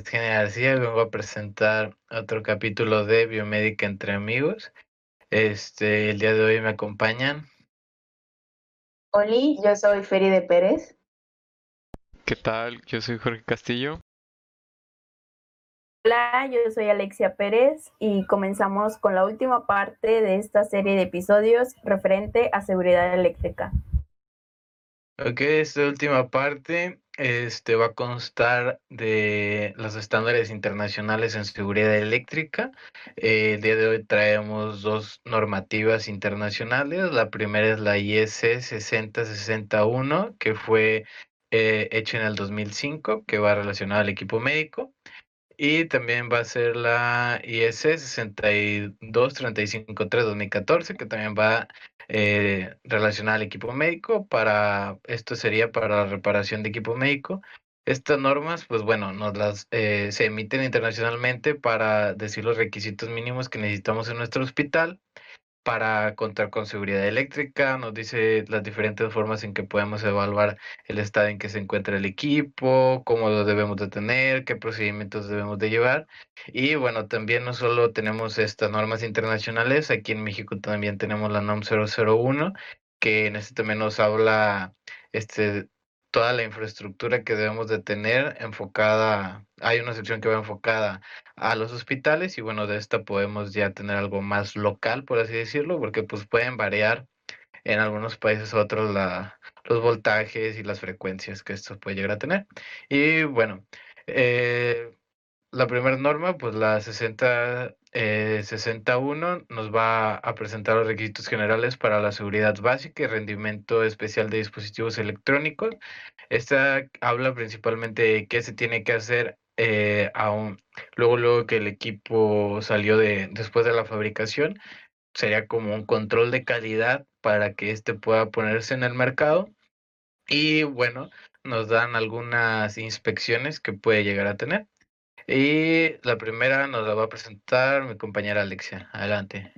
Sebastián García, vengo a presentar otro capítulo de Biomédica entre amigos. Este, el día de hoy me acompañan. Oli, yo soy Feride Pérez. ¿Qué tal? Yo soy Jorge Castillo. Hola, yo soy Alexia Pérez y comenzamos con la última parte de esta serie de episodios referente a seguridad eléctrica. Ok, esta última parte este, va a constar de los estándares internacionales en seguridad eléctrica. Eh, el día de hoy traemos dos normativas internacionales. La primera es la IS 6061, que fue eh, hecha en el 2005, que va relacionada al equipo médico. Y también va a ser la IS 62353-2014, que también va eh, relacionada al equipo médico. Para esto sería para la reparación de equipo médico. Estas normas, pues bueno, nos las eh, se emiten internacionalmente para decir los requisitos mínimos que necesitamos en nuestro hospital para contar con seguridad eléctrica, nos dice las diferentes formas en que podemos evaluar el estado en que se encuentra el equipo, cómo lo debemos de tener, qué procedimientos debemos de llevar. Y bueno, también no solo tenemos estas normas internacionales, aquí en México también tenemos la NOM 001, que en este también nos habla este toda la infraestructura que debemos de tener enfocada, hay una sección que va enfocada a los hospitales y bueno, de esta podemos ya tener algo más local, por así decirlo, porque pues pueden variar en algunos países otros la, los voltajes y las frecuencias que esto puede llegar a tener. Y bueno, eh, la primera norma, pues la 60, eh, 61, nos va a presentar los requisitos generales para la seguridad básica y rendimiento especial de dispositivos electrónicos. Esta habla principalmente de qué se tiene que hacer eh, aún, luego, luego que el equipo salió de, después de la fabricación. Sería como un control de calidad para que éste pueda ponerse en el mercado. Y bueno, nos dan algunas inspecciones que puede llegar a tener. Y la primera nos la va a presentar mi compañera Alexia. Adelante.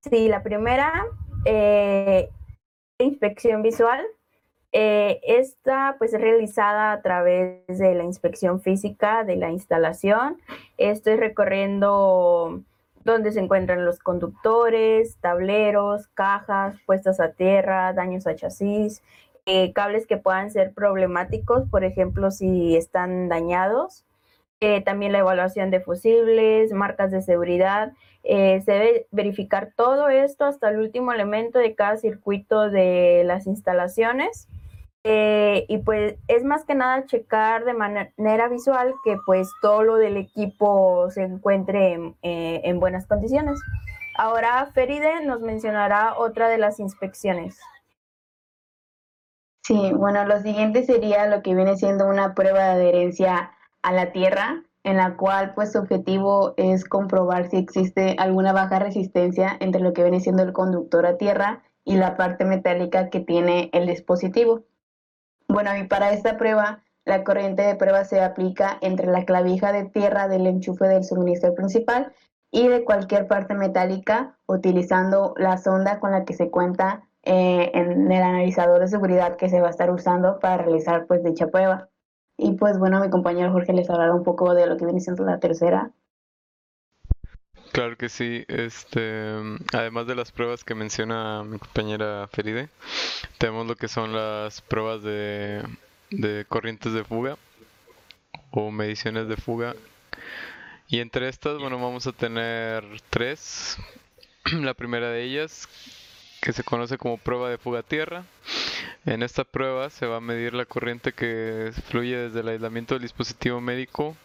Sí, la primera, eh, inspección visual. Eh, esta pues es realizada a través de la inspección física de la instalación. Estoy recorriendo donde se encuentran los conductores, tableros, cajas puestas a tierra, daños a chasis, eh, cables que puedan ser problemáticos, por ejemplo, si están dañados. Eh, también la evaluación de fusibles, marcas de seguridad. Eh, se debe verificar todo esto hasta el último elemento de cada circuito de las instalaciones. Eh, y pues es más que nada checar de manera visual que pues todo lo del equipo se encuentre en, en buenas condiciones. Ahora Feride nos mencionará otra de las inspecciones. Sí, bueno, lo siguiente sería lo que viene siendo una prueba de adherencia a la Tierra, en la cual pues su objetivo es comprobar si existe alguna baja resistencia entre lo que viene siendo el conductor a tierra y la parte metálica que tiene el dispositivo. Bueno, y para esta prueba, la corriente de prueba se aplica entre la clavija de tierra del enchufe del suministro principal y de cualquier parte metálica utilizando la sonda con la que se cuenta eh, en el analizador de seguridad que se va a estar usando para realizar pues dicha prueba. Y pues bueno, mi compañero Jorge les hablará un poco de lo que viene siendo la tercera. Claro que sí, este, además de las pruebas que menciona mi compañera Feride, tenemos lo que son las pruebas de, de corrientes de fuga o mediciones de fuga. Y entre estas, bueno, vamos a tener tres. La primera de ellas, que se conoce como prueba de fuga tierra, en esta prueba se va a medir la corriente que fluye desde el aislamiento del dispositivo médico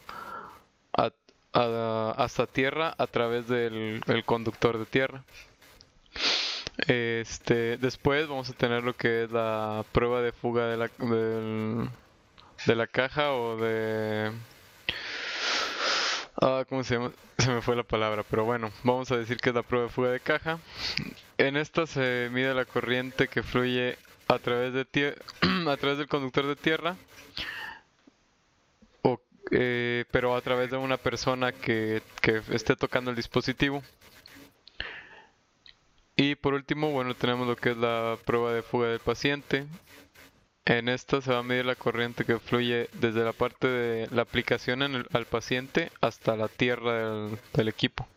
hasta tierra a través del conductor de tierra. Este, después vamos a tener lo que es la prueba de fuga de la, de la caja o de... Ah, ¿cómo se llama? Se me fue la palabra, pero bueno, vamos a decir que es la prueba de fuga de caja. En esta se mide la corriente que fluye a través de a través del conductor de tierra o, eh, pero a través de una persona que, que esté tocando el dispositivo y por último bueno tenemos lo que es la prueba de fuga del paciente En esta se va a medir la corriente que fluye desde la parte de la aplicación al paciente hasta la tierra del, equipo.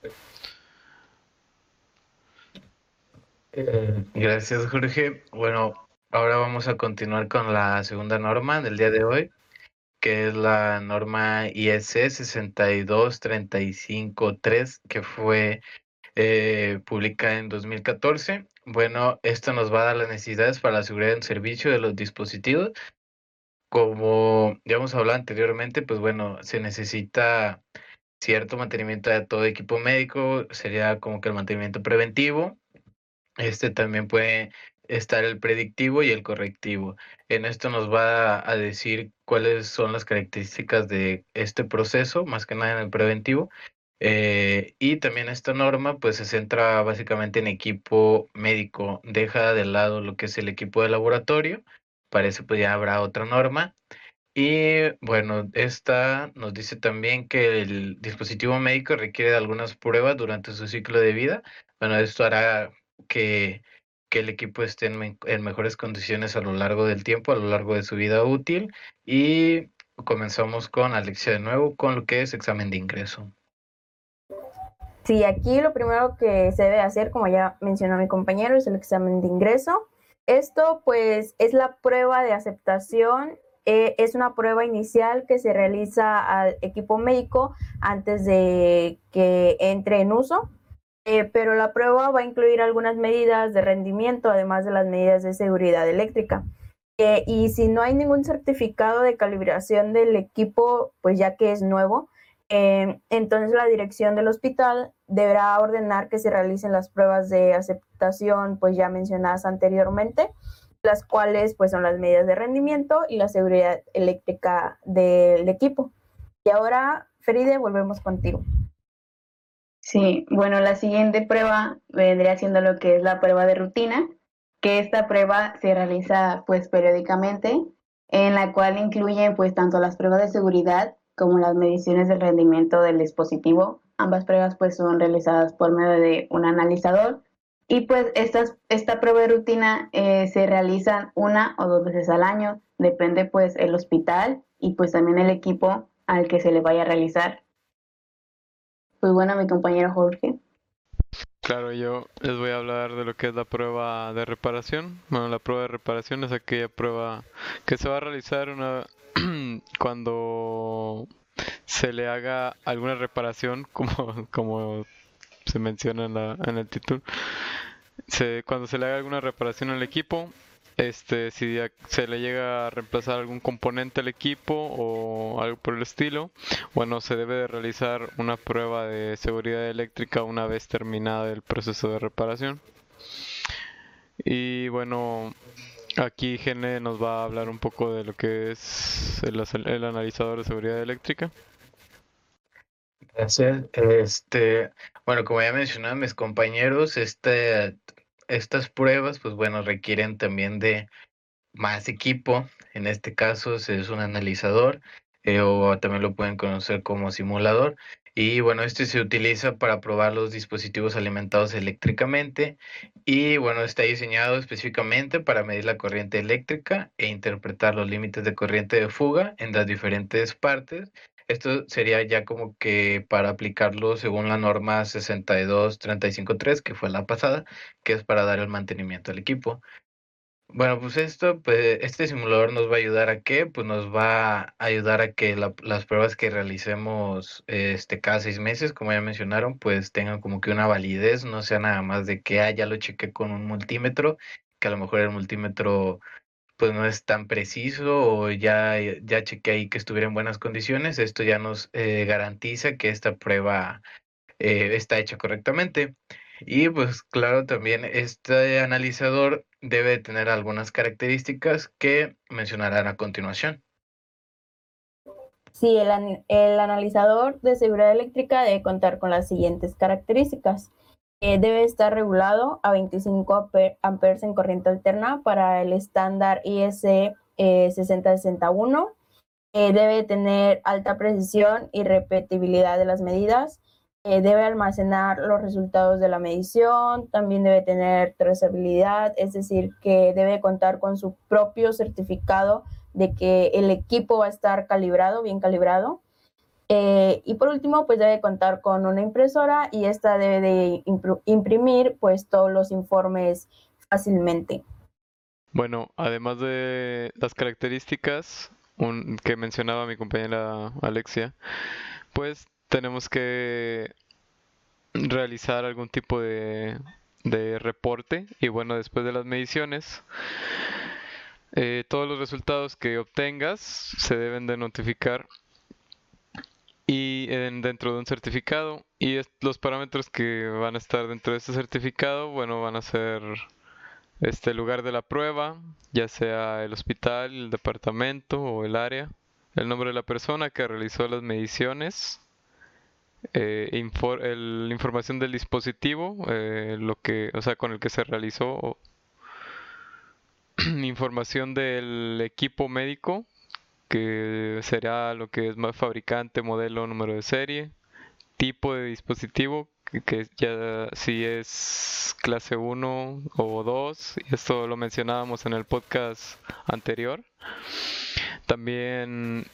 Eh, gracias, Jorge. Bueno, ahora vamos a continuar con la segunda norma del día de hoy, que es la norma IS 62353, que fue eh, publicada en 2014. Bueno, esto nos va a dar las necesidades para la seguridad en servicio de los dispositivos. Como ya hemos hablado anteriormente, pues bueno, se necesita cierto mantenimiento de todo equipo médico, sería como que el mantenimiento preventivo. Este también puede estar el predictivo y el correctivo. En esto nos va a decir cuáles son las características de este proceso, más que nada en el preventivo, eh, y también esta norma pues se centra básicamente en equipo médico, deja de lado lo que es el equipo de laboratorio, parece pues ya habrá otra norma. Y bueno, esta nos dice también que el dispositivo médico requiere de algunas pruebas durante su ciclo de vida. Bueno, esto hará que, que el equipo esté en, mejores condiciones a lo largo del tiempo, a lo largo de su vida útil. Y comenzamos con Alexia de nuevo con lo que es examen de ingreso. Sí, aquí lo primero que se debe hacer, como ya mencionó mi compañero, es el examen de ingreso. Esto pues es la prueba de aceptación, eh, es una prueba inicial que se realiza al equipo médico antes de que entre en uso, eh, pero la prueba va a incluir algunas medidas de rendimiento, además de las medidas de seguridad eléctrica. Eh, y si no hay ningún certificado de calibración del equipo, pues ya que es nuevo, Em, entonces la dirección del hospital deberá ordenar que se realicen las pruebas de aceptación, pues ya mencionadas anteriormente, las cuales pues son las medidas de rendimiento y la seguridad eléctrica del equipo. Y ahora, Feride, volvemos contigo. Sí, bueno, la siguiente prueba vendría siendo lo que es la prueba de rutina, que esta prueba se realiza pues periódicamente, en la cual incluyen pues tanto las pruebas de seguridad como las mediciones del rendimiento del dispositivo. Ambas pruebas pues son realizadas por medio de un analizador y pues estas, esta prueba de rutina eh, se realiza una o dos veces al año, depende pues el hospital y pues también el equipo al que se le vaya a realizar. Pues bueno, mi compañero Jorge. Claro, yo les voy a hablar de lo que es la prueba de reparación. Bueno, la prueba de reparación es aquella prueba que se va a realizar una cuando se le haga alguna reparación, como, como se menciona en, la, en el título, cuando se le haga alguna reparación al equipo, este, si se le llega a reemplazar algún componente al equipo o algo por el estilo, bueno, se debe de realizar una prueba de seguridad eléctrica una vez terminada el proceso de reparación. Y bueno, Aquí Gene nos va a hablar un poco de lo que es el, analizador de seguridad eléctrica. Gracias. Este, bueno, como ya mencionaban mis compañeros, este, estas pruebas, pues bueno, requieren también de más equipo. En este caso es un analizador eh, o también lo pueden conocer como simulador. Y bueno, este se utiliza para probar los dispositivos alimentados eléctricamente y bueno, está diseñado específicamente para medir la corriente eléctrica e interpretar los límites de corriente de fuga en las diferentes partes. Esto sería ya como que para aplicarlo según la norma 62353, que fue la pasada, que es para dar el mantenimiento al equipo. Bueno, pues esto, pues este simulador nos va a ayudar a qué? Pues nos va a ayudar a que las pruebas que realicemos este, cada seis meses, como ya mencionaron, pues tengan como que una validez, no sea nada más de que, ah, ya lo chequé con un multímetro, que a lo mejor el multímetro pues no es tan preciso o ya, ya chequé ahí que estuviera en buenas condiciones. Esto ya nos eh, garantiza que esta prueba eh, está hecha correctamente. Y pues claro, también este analizador debe tener algunas características que mencionarán a continuación. Sí, el, analizador de seguridad eléctrica debe contar con las siguientes características. Eh, debe estar regulado a 25 amperes en corriente alterna para el estándar IS 6061. Eh, eh, debe tener alta precisión y repetibilidad de las medidas debe almacenar los resultados de la medición, también debe tener trazabilidad, es decir, que debe contar con su propio certificado de que el equipo va a estar calibrado, bien calibrado. Eh, y por último, pues debe contar con una impresora y esta debe de imprimir pues todos los informes fácilmente. Bueno, además de las características que mencionaba mi compañera Alexia, pues tenemos que realizar algún tipo de, de reporte y bueno, después de las mediciones, eh, todos los resultados que obtengas se deben de notificar y dentro de un certificado y los parámetros que van a estar dentro de este certificado, bueno, van a ser este lugar de la prueba, ya sea el hospital, el departamento o el área, el nombre de la persona que realizó las mediciones, eh, la información del dispositivo, eh, lo que, o sea, con el que se realizó, información del equipo médico, que será lo que es más fabricante, modelo, número de serie, tipo de dispositivo, que, ya si es clase 1 o 2, y esto lo mencionábamos en el podcast anterior. También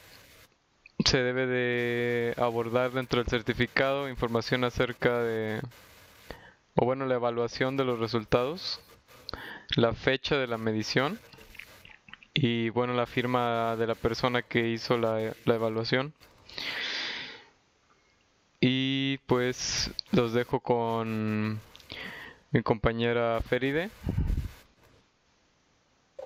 se debe de abordar dentro del certificado información acerca de, o bueno, la evaluación de los resultados, la fecha de la medición y bueno, la firma de la persona que hizo la, la evaluación. Y pues los dejo con mi compañera Feride.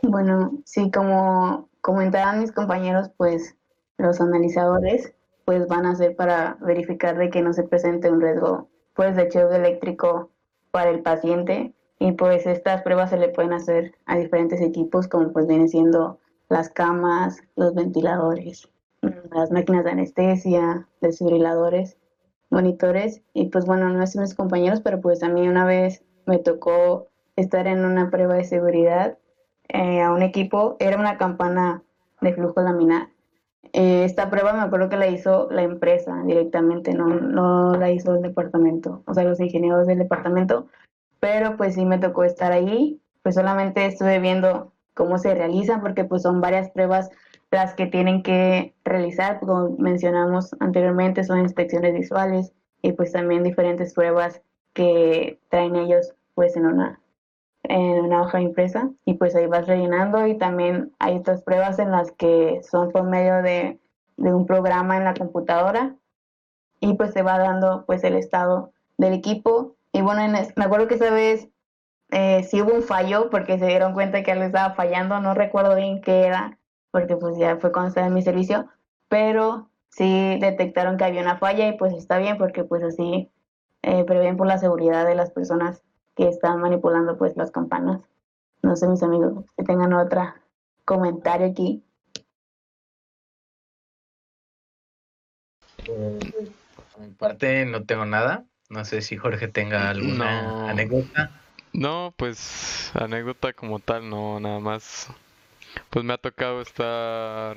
Bueno, sí, como comentaban mis compañeros, pues los analizadores pues van a ser para verificar de que no se presente un riesgo pues de choque eléctrico para el paciente y pues estas pruebas se le pueden hacer a diferentes equipos como pues vienen siendo las camas, los ventiladores, las máquinas de anestesia, desfibriladores monitores y pues bueno, no es mis compañeros, pero pues a mí una vez me tocó estar en una prueba de seguridad eh, a un equipo, era una campana de flujo laminar. Eh, esta prueba me acuerdo que la hizo la empresa directamente, no, no la hizo el departamento, o sea, los ingenieros del departamento, pero pues sí me tocó estar ahí, pues solamente estuve viendo cómo se realizan, porque pues son varias pruebas las que tienen que realizar, como mencionamos anteriormente, son inspecciones visuales y pues también diferentes pruebas que traen ellos pues en una en una hoja impresa y pues ahí vas rellenando y también hay otras pruebas en las que son por medio de, de un programa en la computadora y pues se va dando pues el estado del equipo y bueno, me acuerdo que esa vez eh, sí hubo un fallo porque se dieron cuenta que algo estaba fallando, no recuerdo bien qué era, porque pues ya fue cuando estaba en mi servicio, pero sí detectaron que había una falla y pues está bien porque pues así eh, prevén por la seguridad de las personas que están manipulando pues las campanas. No sé mis amigos que tengan otro comentario aquí. Por mi parte no tengo nada. No sé si Jorge tenga alguna anécdota. No, pues anécdota como tal, no, nada más pues me ha tocado estar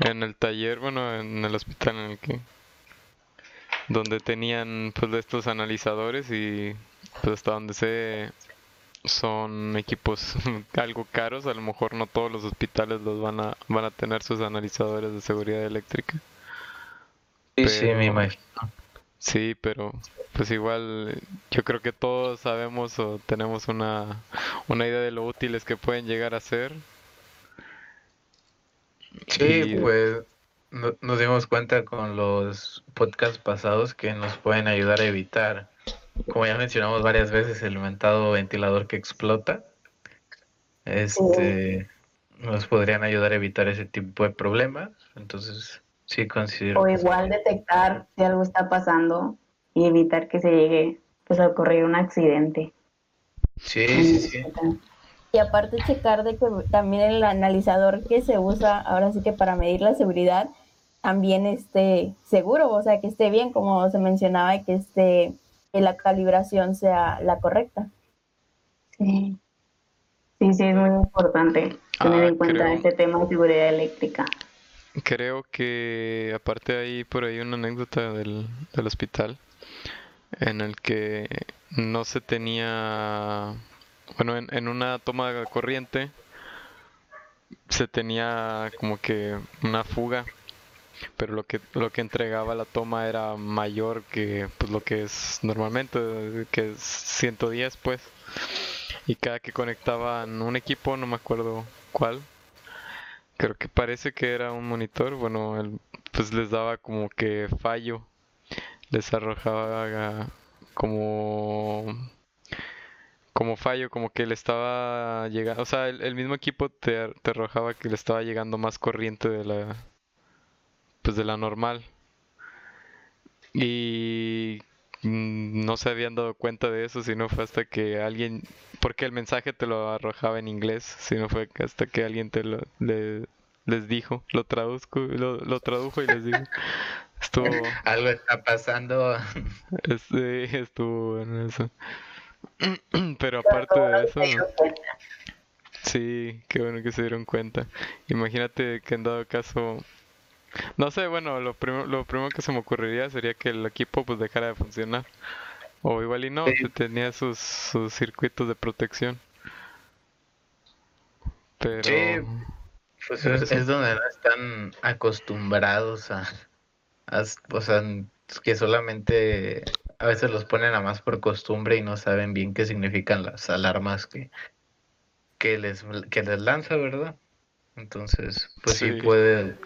en el taller, bueno, en el hospital en el que donde tenían pues estos analizadores y pues hasta donde sé son equipos algo caros, a lo mejor no todos los hospitales los van a van a tener sus analizadores de seguridad eléctrica. Sí, sí, me imagino. Sí, pero pues igual yo creo que todos sabemos o tenemos una, una idea de lo útiles que pueden llegar a ser. Sí, pues nos dimos cuenta con los podcasts pasados que nos pueden ayudar a evitar, como ya mencionamos varias veces, el mentado ventilador que explota. Este, nos podrían ayudar a evitar ese tipo de problemas. Entonces, sí considero. O igual detectar si algo está pasando y evitar que se llegue pues, a ocurrir un accidente. Sí, sí, sí. Y aparte checar de que también el analizador que se usa ahora sí que para medir la seguridad también esté seguro, o sea, que esté bien, como se mencionaba, y que esté, que la calibración sea la correcta. Sí, sí, sí, es muy importante tener ah, en cuenta este tema de seguridad eléctrica. Creo que aparte hay por ahí una anécdota del, del hospital en el que no se tenía, bueno, en, en una toma corriente se tenía como que una fuga pero lo que lo que entregaba la toma era mayor que pues lo que es normalmente que es 110 pues. Y cada que conectaban un equipo no me acuerdo cuál creo que parece que era un monitor bueno pues les daba como que fallo les arrojaba como como fallo, como que le estaba llegando, o sea, el, mismo equipo te, te, arrojaba que le estaba llegando más corriente de la, pues de la normal. Y no se habían dado cuenta de eso, sino fue hasta que alguien, porque el mensaje te lo arrojaba en inglés, sino fue hasta que alguien te lo le, les dijo, lo traduzco, lo, lo tradujo y les dijo. Estuvo. Algo está pasando. Este, estuvo en eso. Pero aparte de eso. Sí, qué bueno que se dieron cuenta. Imagínate que en dado caso no sé, bueno, lo, lo primero que se me ocurriría sería que el equipo pues dejara de funcionar. O igual y no, tenía sus, sus circuitos de protección. Pero... Sí, pues es, donde no están acostumbrados a, O sea, que solamente a veces los ponen a más por costumbre y no saben bien qué significan las alarmas que, que, les, que les lanza, ¿verdad? Entonces, pues sí puede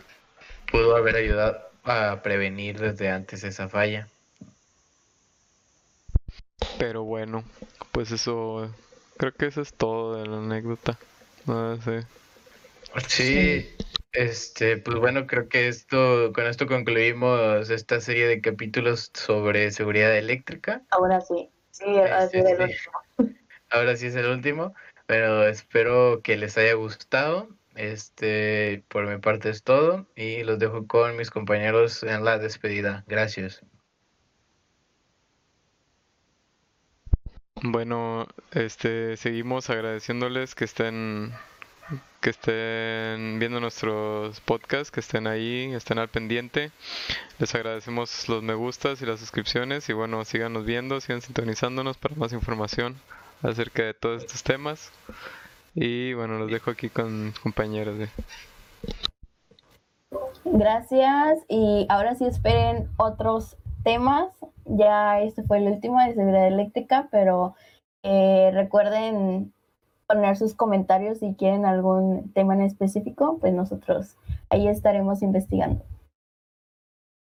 pudo haber ayudado a prevenir desde antes esa falla. Pero bueno, pues eso, creo que eso es todo de la anécdota. No sé. Sí, este, pues bueno, creo que esto, con esto concluimos esta serie de capítulos sobre seguridad eléctrica. Ahora sí, sí, ahora sí es el último. Ahora sí es el último, pero espero que les haya gustado este, por mi parte es todo y los dejo con mis compañeros en la despedida. Gracias. Bueno, este, seguimos agradeciéndoles que estén que estén viendo nuestros podcasts, que estén ahí, estén al pendiente. Les agradecemos los me gustas y las suscripciones y bueno, síganos viendo, sigan sintonizándonos para más información acerca de todos estos temas. Y bueno, los dejo aquí con compañeros. De... Gracias y ahora sí esperen otros temas. Ya este fue el último de seguridad eléctrica, pero eh, recuerden poner sus comentarios si quieren algún tema en específico, pues nosotros ahí estaremos investigando.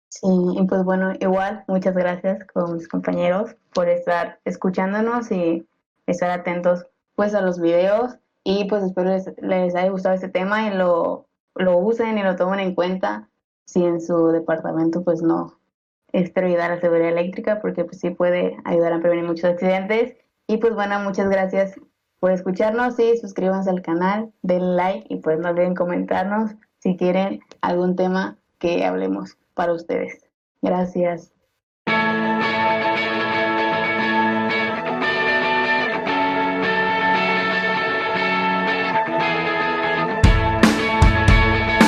Sí, y pues bueno, igual, muchas gracias con mis compañeros por estar escuchándonos y estar atentos pues a los videos y pues espero les, les haya gustado este tema y lo, lo usen y lo tomen en cuenta si en su departamento pues no es prioridad la seguridad eléctrica porque pues sí puede ayudar a prevenir muchos accidentes. Y pues bueno, muchas gracias por escucharnos y suscríbanse al canal, den like y pues no olviden comentarnos si quieren algún tema que hablemos para ustedes. Gracias.